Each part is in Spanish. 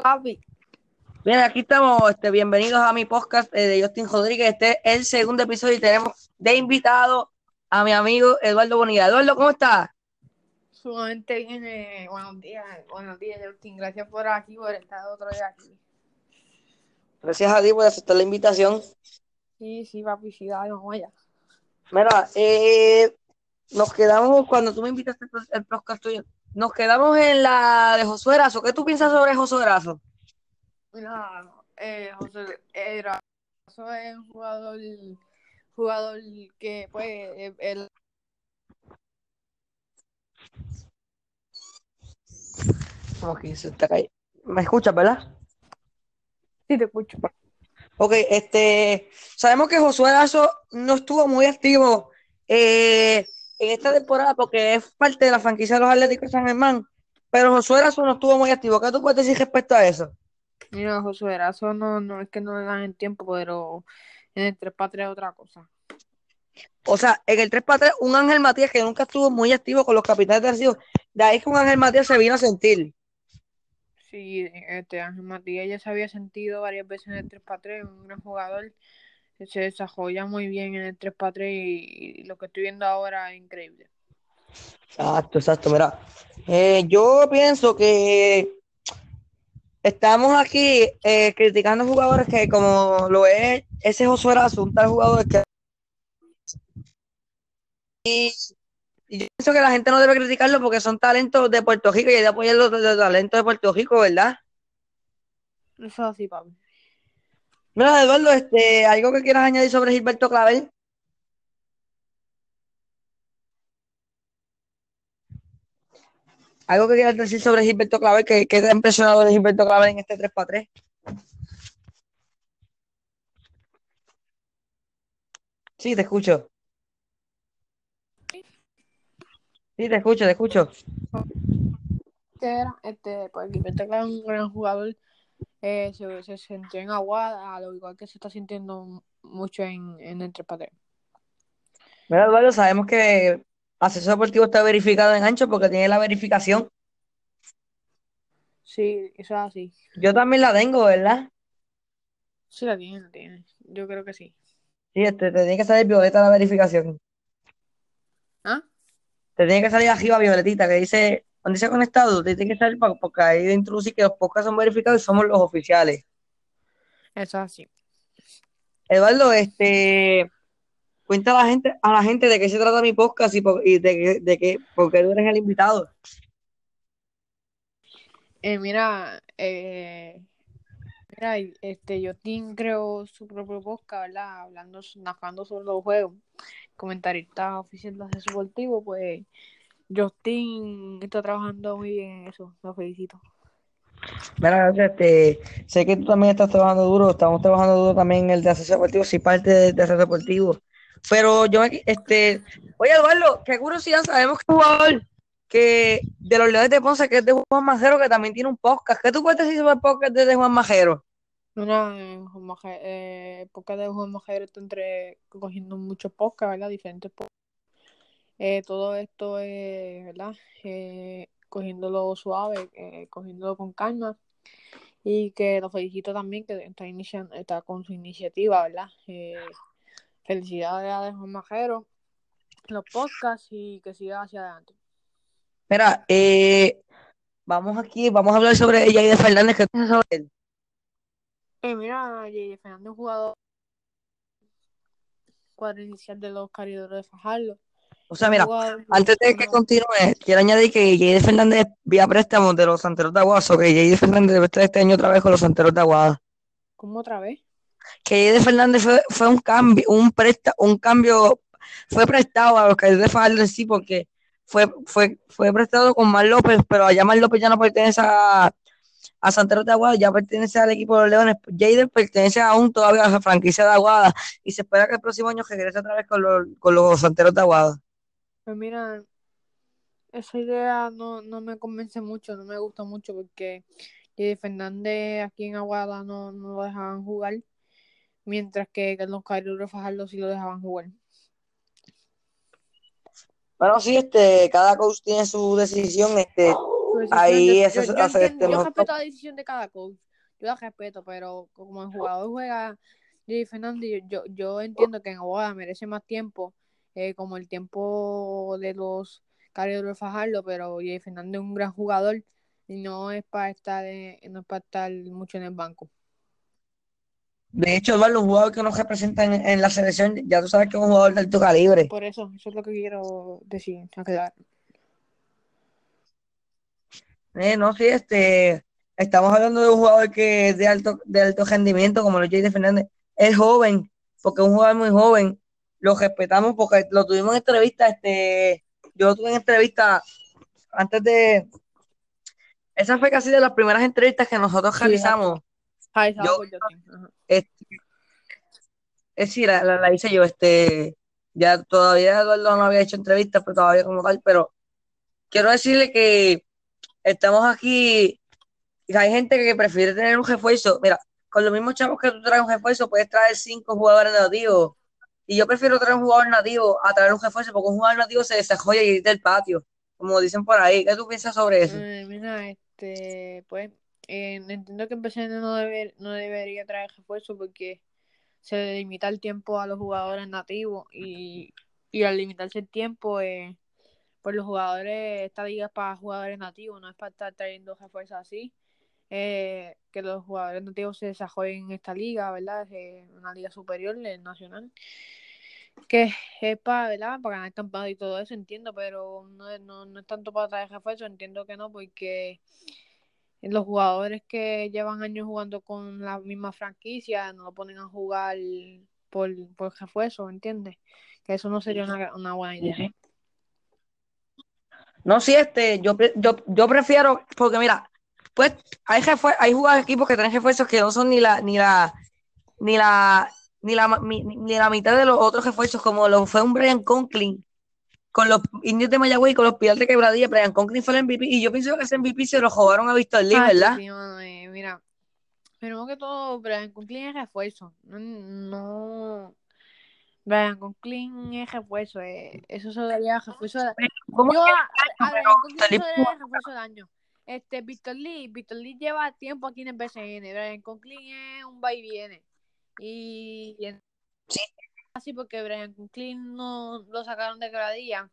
papi. Bien, aquí estamos, este, bienvenidos a mi podcast eh, de Justin Rodríguez. Este es el segundo episodio y tenemos de invitado a mi amigo Eduardo Bonilla. Eduardo, ¿cómo estás? Sumamente bien. eh, buenos días, buenos días, Justin. Gracias por aquí, por estar otro día aquí. Gracias a ti por aceptar la invitación. Sí, sí, papi, sí, dale, vamos allá. Mira, eh, nos quedamos, cuando tú me invitaste al el podcast tuyo, nos quedamos en la de Josué Erazo. ¿Qué tú piensas sobre Josué Erazo? Mira, eh, José era es un jugador, jugador que, pues, eh, el, Como que se está cayendo. ¿Me escuchas, verdad? sí te escucho. Ok, este, sabemos que Josué Erazo no estuvo muy activo eh, en esta temporada porque es parte de la franquicia de los Atléticos de San Germán, pero Josué Erazo no estuvo muy activo. ¿Qué tú puedes decir respecto a eso? Mira, Josué Erazo no, no es que no le dan el tiempo, pero en el tres patria es otra cosa. O sea, en el 3 para 3, un Ángel Matías que nunca estuvo muy activo con los capitanes de Arcibo, de ahí que un Ángel Matías se vino a sentir. Sí, este Ángel Matías ya se había sentido varias veces en el 3x3, un gran jugador, se desarrolla muy bien en el 3x3 y, y lo que estoy viendo ahora es increíble. Exacto, exacto, mira. Eh, yo pienso que estamos aquí eh, criticando jugadores que como lo es ese Josué Erazo, un tal jugador que... Y, yo pienso que la gente no debe criticarlo porque son talentos de Puerto Rico y hay de apoyar los, los talentos de Puerto Rico, ¿verdad? Eso es así, papi. Mira, Eduardo, este, ¿algo que quieras añadir sobre Gilberto Clavel? ¿Algo que quieras decir sobre Gilberto Clavel? ¿Qué, qué te ha impresionado de Gilberto Clavel en este 3x3? Sí, te escucho. Sí, te escucho, te escucho. ¿Qué era? Este, pues Gilberto Clavel es un gran jugador, eh, se, se sintió en Aguada, al igual que se está sintiendo mucho en, en el 3x3. Mira, Eduardo, sabemos que Asesor Deportivo está verificado en Ancho porque tiene la verificación. Sí, eso es así. Yo también la tengo, ¿verdad? Sí la tiene, la tiene. Yo creo que sí. Sí, este, te tiene que salir violeta la verificación. ¿Ah? Te tiene que salir arriba violetita que dice, donde dice conectado, te tiene que salir pa- porque ahí dentro sí que los podcasts son verificados y somos los oficiales. Eso es así. Eduardo, este, cuenta a la gente, a la gente de qué se trata mi podcast y, por- y de, qué- de qué, por qué tú eres el invitado. Eh, mira, eh, mira, este, Justin creó su propio podcast, ¿verdad? Hablando, narrando sobre los juegos. Comentarista oficial de Deportivo, pues Justin está trabajando muy bien en eso. Lo felicito. Mira, gracias, este, sé que tú también estás trabajando duro, estamos trabajando duro también en el de asesor deportivo, sí, parte de, de asesor deportivo. Pero yo, este, oye, Eduardo, qué curiosidad, sabemos que un jugador que de los Leones de Ponce, que es de Juan Majero, que también tiene un podcast. ¿Qué tú puedes decir sobre el podcast de, Juan Majero? En Juan Maje- eh, podcast de Juan Majero está entre cogiendo muchos podcasts, ¿verdad? Diferentes podcasts. Eh, todo esto es, ¿verdad? Eh, cogiéndolo suave, eh, cogiéndolo con calma. Y que lo felicito también, que está, iniciando, está con su iniciativa, ¿verdad? Eh, felicidades a Juan Majero, los podcasts y que siga hacia adelante. Mira, vamos aquí, vamos a hablar sobre Jair Fernández, ¿qué piensas sobre él? Eh, mira, J.J. Fernández, un jugador cuadro inicial de los Caridores de Fajardo. O sea, mira, antes de que continúe, quiero añadir que Jair Fernández vía préstamos de los Santeros de Aguada, o que Jair Fernández debe estar este año otra vez con los Santeros de Aguada. ¿Cómo otra vez? que Jair Fernández fue, fue un cambio, un presta, un cambio, fue prestado a los que de Fajardo sí, porque fue, fue, fue prestado con Mar López, pero allá Mar López ya no pertenece a, a Santeros de Aguada, ya pertenece al equipo de los Leones. Jader pertenece aún todavía a la franquicia de Aguada y se espera que el próximo año regrese otra vez con los, con los Santeros de Aguada. Pues mira, esa idea no, no me convence mucho, no me gusta mucho porque J.J. Fernández aquí en Aguada no, no lo dejaban jugar, mientras que en los Caridores de Fajardo sí lo dejaban jugar. Bueno, sí, este, cada coach tiene su decisión. Este, decisión, ahí yo, eso yo, yo hace entiendo- este yo respeto la decisión de cada coach. Yo la respeto, pero como el jugador juega Jay Fernández, yo, yo, yo entiendo que en Aguada merece más tiempo, eh, como el tiempo de los Carlos de Fajardo, pero Jay Fernández es un gran jugador y no es para estar en- no es para estar mucho en el banco. De hecho, Eduardo, un jugador que nos representa en, en la selección, ya tú sabes que es un jugador de alto calibre. Por eso, eso es lo que quiero decir, aclarar. Eh, no, sí, este, estamos hablando de un jugador que es de alto, de alto rendimiento, como lo Jay Fernández. Es joven, porque es un jugador muy joven. Lo respetamos porque lo tuvimos en entrevista, este, yo lo tuve en entrevista antes de. Esa fue casi de las primeras entrevistas que nosotros Sí, realizamos. Yo-. Este, es decir, la, la, la hice yo, este, ya todavía Eduardo no había hecho entrevistas, pero todavía como tal, pero quiero decirle que estamos aquí, y hay gente que prefiere tener un refuerzo, mira, con los mismos chavos que tú traes un refuerzo, puedes traer cinco jugadores nativos, y yo prefiero traer un jugador nativo a traer un refuerzo, porque un jugador nativo se desarrolla y del patio, como dicen por ahí, ¿qué tú piensas sobre eso? Eh, mira, este, pues, eh, entiendo que PCN no, debe, no debería traer refuerzo porque se limita el tiempo a los jugadores nativos y, y al limitarse el tiempo, eh, pues los jugadores, esta liga es para jugadores nativos, no es para estar trayendo refuerzos así. Eh, que los jugadores nativos se desarrollen en esta liga, ¿verdad? Es una liga superior, el nacional. Que es para, ¿verdad? Para ganar campeonato y todo eso, entiendo, pero no, es- no, no es tanto para traer refuerzos, entiendo que no, porque los jugadores que llevan años jugando con la misma franquicia no lo ponen a jugar por, por refuerzo, ¿entiendes? Que eso no sería una, una buena idea. No, sí, este, yo, yo, yo prefiero, porque mira, pues hay, hay jugadores equipos que tienen refuerzos que no son ni la, ni la, ni la, ni la, mi- ni la mitad de los otros refuerzos, como lo fue un Brian Conklin con los indios de Mayagüez y con los Piratas de Quebradilla. Brian Conklin fue el MVP y yo pienso que ese MVP se lo jugaron a Víctor Lee, ¿verdad? sí, mano, eh, mira, primero que todo, Brian Conklin es refuerzo. No, no Brian Conklin es refuerzo. eh, Eso se daría refuerzo. de- ¿Cómo Yo a, a Brian Conklin se daría refuerzo del año. Este, Víctor Lee, Víctor Lee lleva tiempo aquí en el BCN. Brian Conklin es un va y viene. Y, y en- Sí. así porque Brian Conklin no lo sacaron de gradilla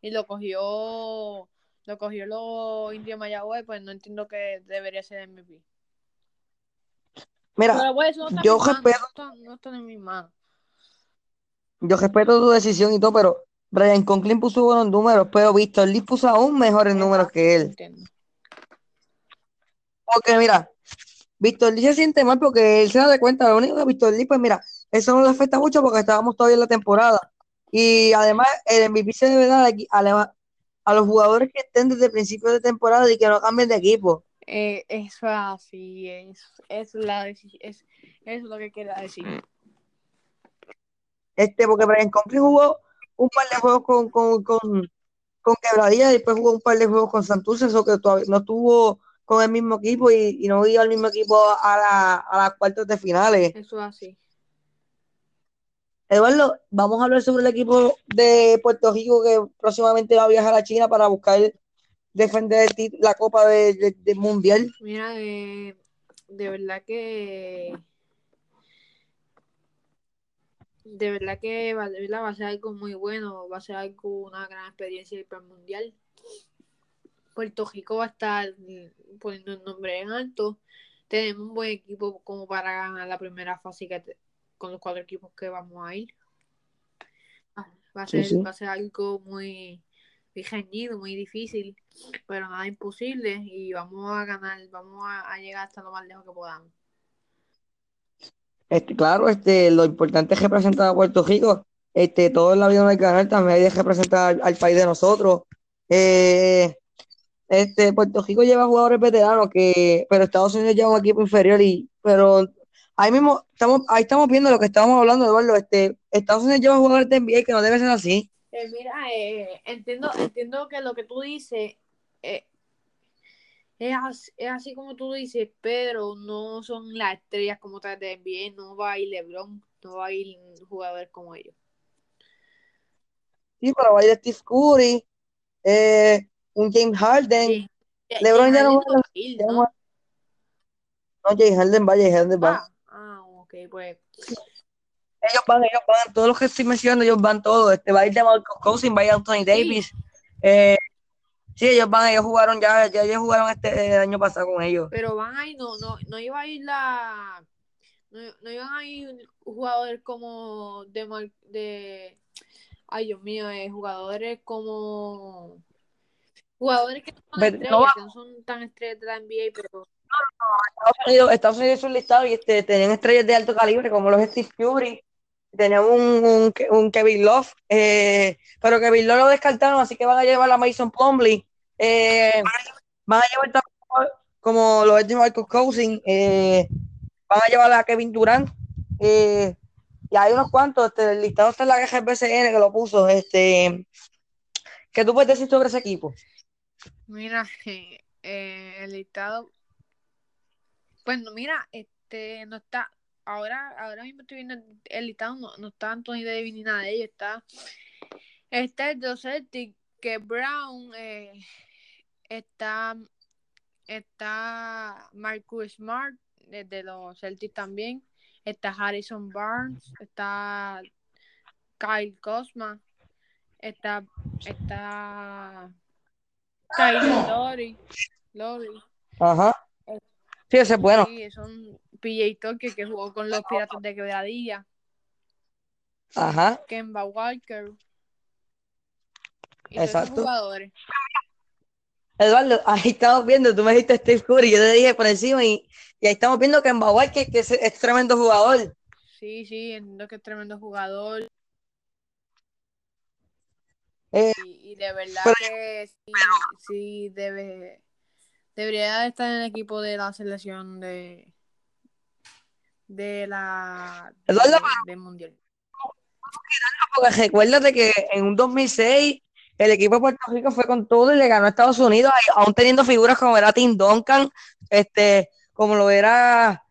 y lo cogió lo cogió los indios Mayagüez, pues no entiendo que debería ser MVP. Mira, Pero pues, no yo respeto- no no está en mis manos. yo respeto tu decisión y todo, pero Brian Conklin puso buenos números, pero Víctor Lee puso aún mejores números que él. Entiendo. Porque mira, Víctor Lee se siente mal porque él se da cuenta, lo único que Víctor Lee, pues mira, eso no le afecta mucho porque estábamos todavía en la temporada. Y además, el MVP se debe dar aquí a, la- a los jugadores que estén desde el principio de temporada y que no cambien de equipo. Eh, eso es así, es, es, la, es, es lo que quería decir. Este, porque Brian Conklin jugó un par de juegos con, con, con, con Quebradilla y después jugó un par de juegos con Santurce, eso que todavía no estuvo con el mismo equipo y, y no iba al mismo equipo a, la, a las cuartos de finales. Eso es así. Eduardo, vamos a hablar sobre el equipo de Puerto Rico que próximamente va a viajar a China para buscar defender la Copa de- de- del Mundial. Mira, eh, de verdad que de verdad que va, de verdad va a ser algo muy bueno, va a ser algo, una gran experiencia para el mundial. Puerto Rico va a estar mm, poniendo el nombre en alto. Tenemos un buen equipo como para ganar la primera fase que te- con los cuatro equipos que vamos a ir. Ah, Va a ser, sí. va a ser algo muy, reñido, muy difícil, pero nada imposible y vamos a ganar, vamos a, a llegar hasta lo más lejos que podamos. Este, claro, este, lo importante es representar a Puerto Rico. Este, todo en la vida que ganar, también hay que representar al, al país de nosotros. Eh, este, Puerto Rico lleva jugadores veteranos que, pero Estados Unidos lleva un equipo inferior y, pero ahí mismo estamos, ahí estamos viendo lo que estábamos hablando, Eduardo. Este, Estados Unidos lleva jugadores de NBA que no debe ser así. Eh, mira, eh, entiendo, entiendo que lo que tú dices eh, es, as- es así como tú dices, pero no son las estrellas como tal de NBA, no va a ir LeBron, no va a ir jugadores como ellos. Sí, pero va a ir Steve Curry, eh, un James Harden, Sí, LeBron ya no Jay Harden va, Jay Harden va. Va. Ah, ok, pues. Ellos van, ellos van, todos los que estoy mencionando, ellos van todos. Este, va a ir de Marcos Cousins, va a ir Anthony Davis. Eh, sí, ellos van, ellos jugaron ya, ya ellos jugaron este el año pasado con ellos. Pero van ahí, no, no, no iba a ir la. No, no iban a ir jugadores como de, de ay Dios mío, eh, jugadores como jugadores que no son Pero estrellas, no que no son tan estrellas de la NBA, pero Estados Unidos, Estados Unidos hizo un listado y este, tenían estrellas de alto calibre como los Steve Curry, tenían un, un, un Kevin Love, eh, pero Kevin Love lo descartaron, así que van a llevar a Mason Plumlee, eh, van a llevar también como, como lo es de Marcus Cousins, eh, van a llevar a Kevin Durant, eh, y hay unos cuantos, este, el listado está en la caja del BCN que lo puso, este, ¿qué tú puedes decir sobre ese equipo? Mira, eh, el listado bueno, mira, este no está ahora ahora mismo estoy viendo el- listado no, no está Anthony Davis ni nada de ellos, está está el Celtics, que Brown eh, está está Marcus Smart desde los Celtics también, está Harrison Barnes, está Kyle Kuzma, está está Lowry. Ajá. Sí, ese es bueno. Sí, son PJ Tucker que jugó con los Piratas de Quebradilla, Ajá. Kemba Walker. Y Exacto. jugadores. Eduardo, ahí estamos viendo, tú me dijiste Steve Curry, yo te dije por encima y, y ahí estamos viendo que en que, que es, es tremendo jugador. Sí, sí, entiendo que es tremendo jugador. Eh, Y, y de verdad pero- que sí, sí debe, debería estar en el equipo de la selección de de la de- del mundial. porque recuérdate que en un 2006 el equipo de Puerto Rico fue con todo y le ganó a Estados Unidos, ahí- aún teniendo figuras como era Tim Duncan, este, como lo era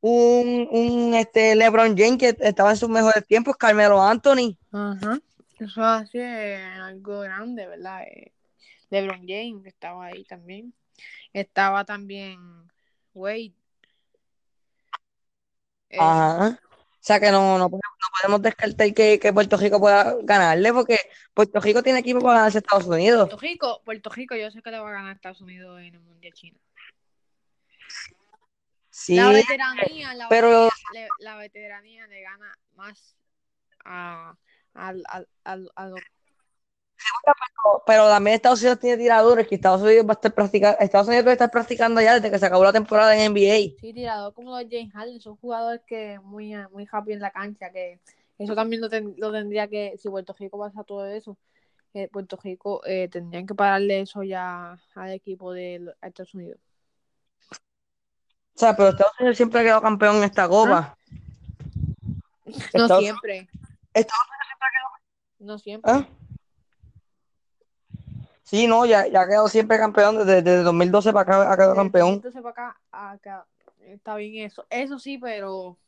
un, un este, LeBron James que estaba en sus mejores tiempos, Carmelo Anthony. Ajá. Eso es algo grande, ¿verdad? Eh, LeBron James estaba ahí también. Estaba también Wade. Eh, Ajá. O sea que no, no, podemos, no podemos descartar que, que Puerto Rico pueda ganarle, porque Puerto Rico tiene equipo para ganarse a Estados Unidos. Puerto Rico, Puerto Rico, yo sé que le va a ganar a Estados Unidos en el Mundial China. Sí, La veteranía, la, pero- veteranía, la veteranía le gana más a, al- al- al- a los pero también Estados Unidos tiene tiradores que Estados Unidos va a estar practicando, Estados Unidos estar practicando ya desde que se acabó la temporada en NBA. Sí, tiradores como los James Harden, son jugadores que muy, muy happy en la cancha, que eso también lo, ten- lo tendría que, si Puerto Rico pasa todo eso, eh, Puerto Rico eh, tendrían que pararle eso ya al equipo de a Estados Unidos. O sea, pero Estados Unidos siempre ha quedado campeón en esta copa. No Estados- siempre, Estados no siempre. ¿Ah? Sí, no, ya, ya ha quedado siempre campeón desde, desde 2012 para acá ha quedado Desde campeón. 2012 para acá, acá, está bien eso. Eso sí, pero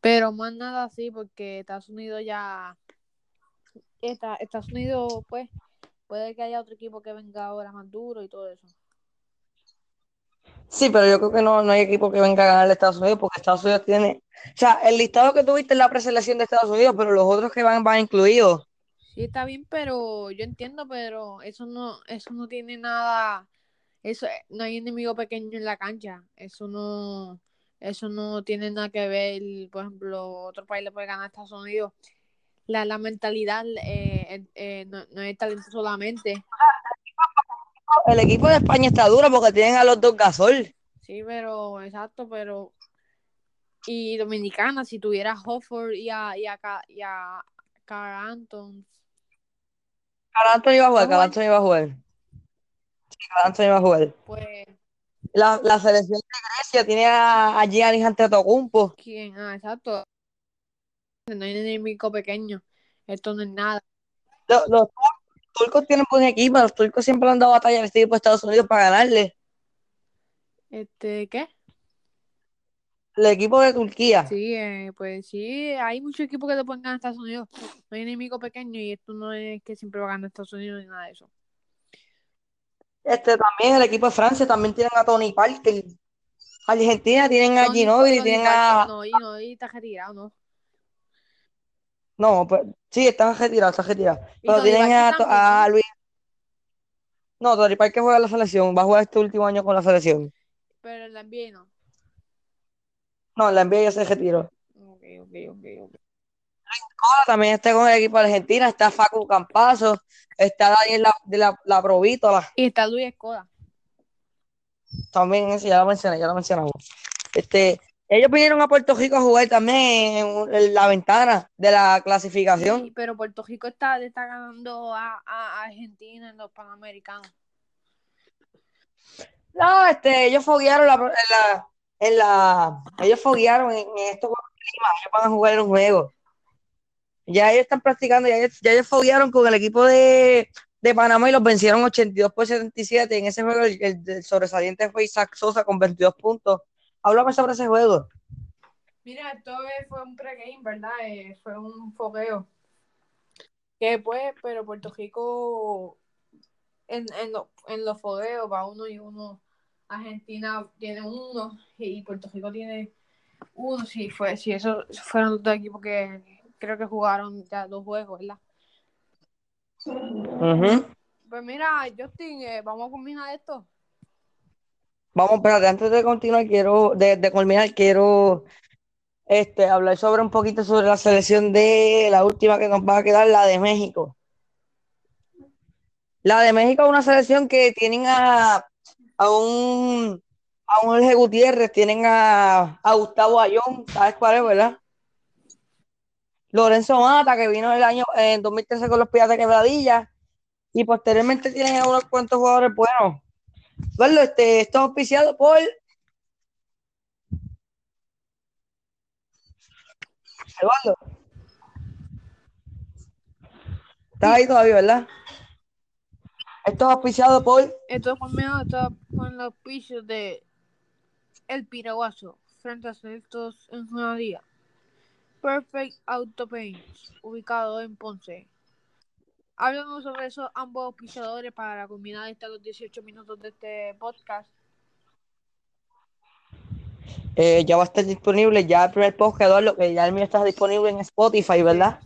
pero más nada así porque Estados Unidos ya está, Estados Unidos pues puede que haya otro equipo que venga ahora más duro y todo eso. Sí, pero yo creo que no, no hay equipo que venga a ganarle a Estados Unidos porque Estados Unidos tiene. O sea, el listado que tuviste es la preselección de Estados Unidos, pero los otros que van van incluidos. Sí, está bien, pero yo entiendo, pero eso no eso no tiene nada eso no hay enemigo pequeño en la cancha. Eso no eso no tiene nada que ver, por ejemplo, otro país le puede ganar a Estados Unidos. La, la mentalidad eh, eh, no, no es talento solamente. El equipo de España está duro porque tienen a los dos Gasol. Sí, pero exacto, pero y Dominicana, si tuviera a Hofford y a, y a, y a Carl Anton, Carl Anthony va a jugar, ¿Va a Carl jugar? Anthony va a jugar. Sí, Carl Anthony va a jugar. pues, La, la selección de Grecia tiene a, a Giannis Antetokounmpo. ¿quién? Ah, exacto. No hay enemigo pequeño. Esto no es nada. Los, los turcos tienen buen equipo, los turcos siempre han dado batalla al este equipo de Estados Unidos para ganarle. Este, ¿qué? El equipo de Turquía. Sí, eh, pues sí, hay muchos equipos que le pueden ganar a Estados Unidos. No hay enemigo pequeño y esto no es que siempre va a ganar Estados Unidos ni nada de eso. Este también, el equipo de Francia también tienen a Tony Parker. Argentina tienen a Tony tienen a... No, y está retirado, ¿no? No, pues, sí, están retirados, están retirados. Pero tienen a, a. Luis... No, Tony Parker juega la selección, va a jugar este último año con la selección. Pero la NBA no. No, la NBA ya se retiró. Ok, ok, ok, ok. También está con el equipo de Argentina, está Facu Campazo, está Daniel la, de la, la Provítola, Y está Luis Escoda. también ese ya lo mencioné, ya lo mencionamos. Este, ellos vinieron a Puerto Rico a jugar también en, la ventana de la clasificación. Sí, pero Puerto Rico está, está ganando a, a Argentina en los Panamericanos. No, este, ellos foguearon la, en la, en la, ellos foguearon en, en estos juegos ellos van a jugar en un juego. Ya ellos están practicando, ya ellos, ya ellos foguearon con el equipo de, de Panamá y los vencieron 82 por 77. En ese juego el, el- el sobresaliente fue Isaac Sosa con 22 puntos. Háblame sobre ese juego. Mira, esto eh, fue un pregame, ¿verdad? Eh, fue un fogueo. Que pues, pero Puerto Rico en, en, lo- en los fogueos va uno y uno. Argentina tiene uno y Puerto Rico tiene uno. Sí, fue, sí, esos fueron los dos equipos que creo que jugaron ya dos juegos, ¿verdad? Ujú. Pues mira, Justin, eh, vamos a combinar esto. Vamos, espérate, antes de continuar, quiero, de, de culminar, quiero este, hablar sobre un poquito sobre la selección de la última que nos va a quedar, la de México. La de México es una selección que tienen a, a un a un Jorge Gutiérrez, tienen a, a Gustavo Ayón, ¿sabes cuál es, verdad? Lorenzo Mata, que vino el año en 2013 con los Piratas de Quebradilla, y posteriormente tienen a unos cuantos jugadores buenos. Eduardo, este, esto es auspiciado por Eduardo. Estás ahí todavía, ¿verdad? Esto es auspiciado por Esto es combinado está con los pisos de El Piraguazo frente a Selectos en Juanadía. Perfect Auto Paint, ubicado en Ponce. Háblanos sobre esos ambos auspiciadores para combinar hasta los 18 minutos de este podcast. eh, ya va a estar disponible ya el primer podcast, Eduardo, que ya el mío está disponible en Spotify, ¿verdad?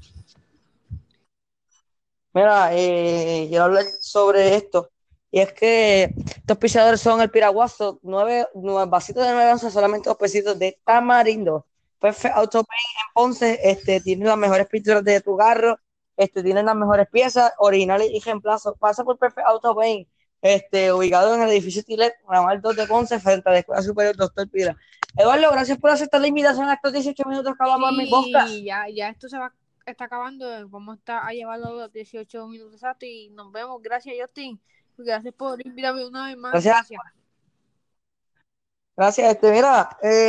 Mira, eh, quiero hablar sobre esto. Y es que estos pisadores son el piraguazo, nueve, nueve vasitos de nueve onzas, solamente dos pesitos de tamarindo. Perfect Auto Paint Ponce, este, tiene las mejores pinturas de tu carro, este, tienen las mejores piezas, originales y reemplazos. Pasa por Perfect Auto Paint, este, ubicado en el edificio Tilet, Ramal 2 de Ponce, frente a la Escuela Superior Doctor Pira. Eduardo, gracias por aceptar la invitación a estos 18 minutos que hablamos en mi podcast. Ya, ya esto se va está acabando. Vamos a, estar, a llevarlo los 18 minutos exactos y nos vemos. Gracias, Justin. Gracias por invitarme una vez más. Gracias. Gracias. Gracias, este, mira, eh,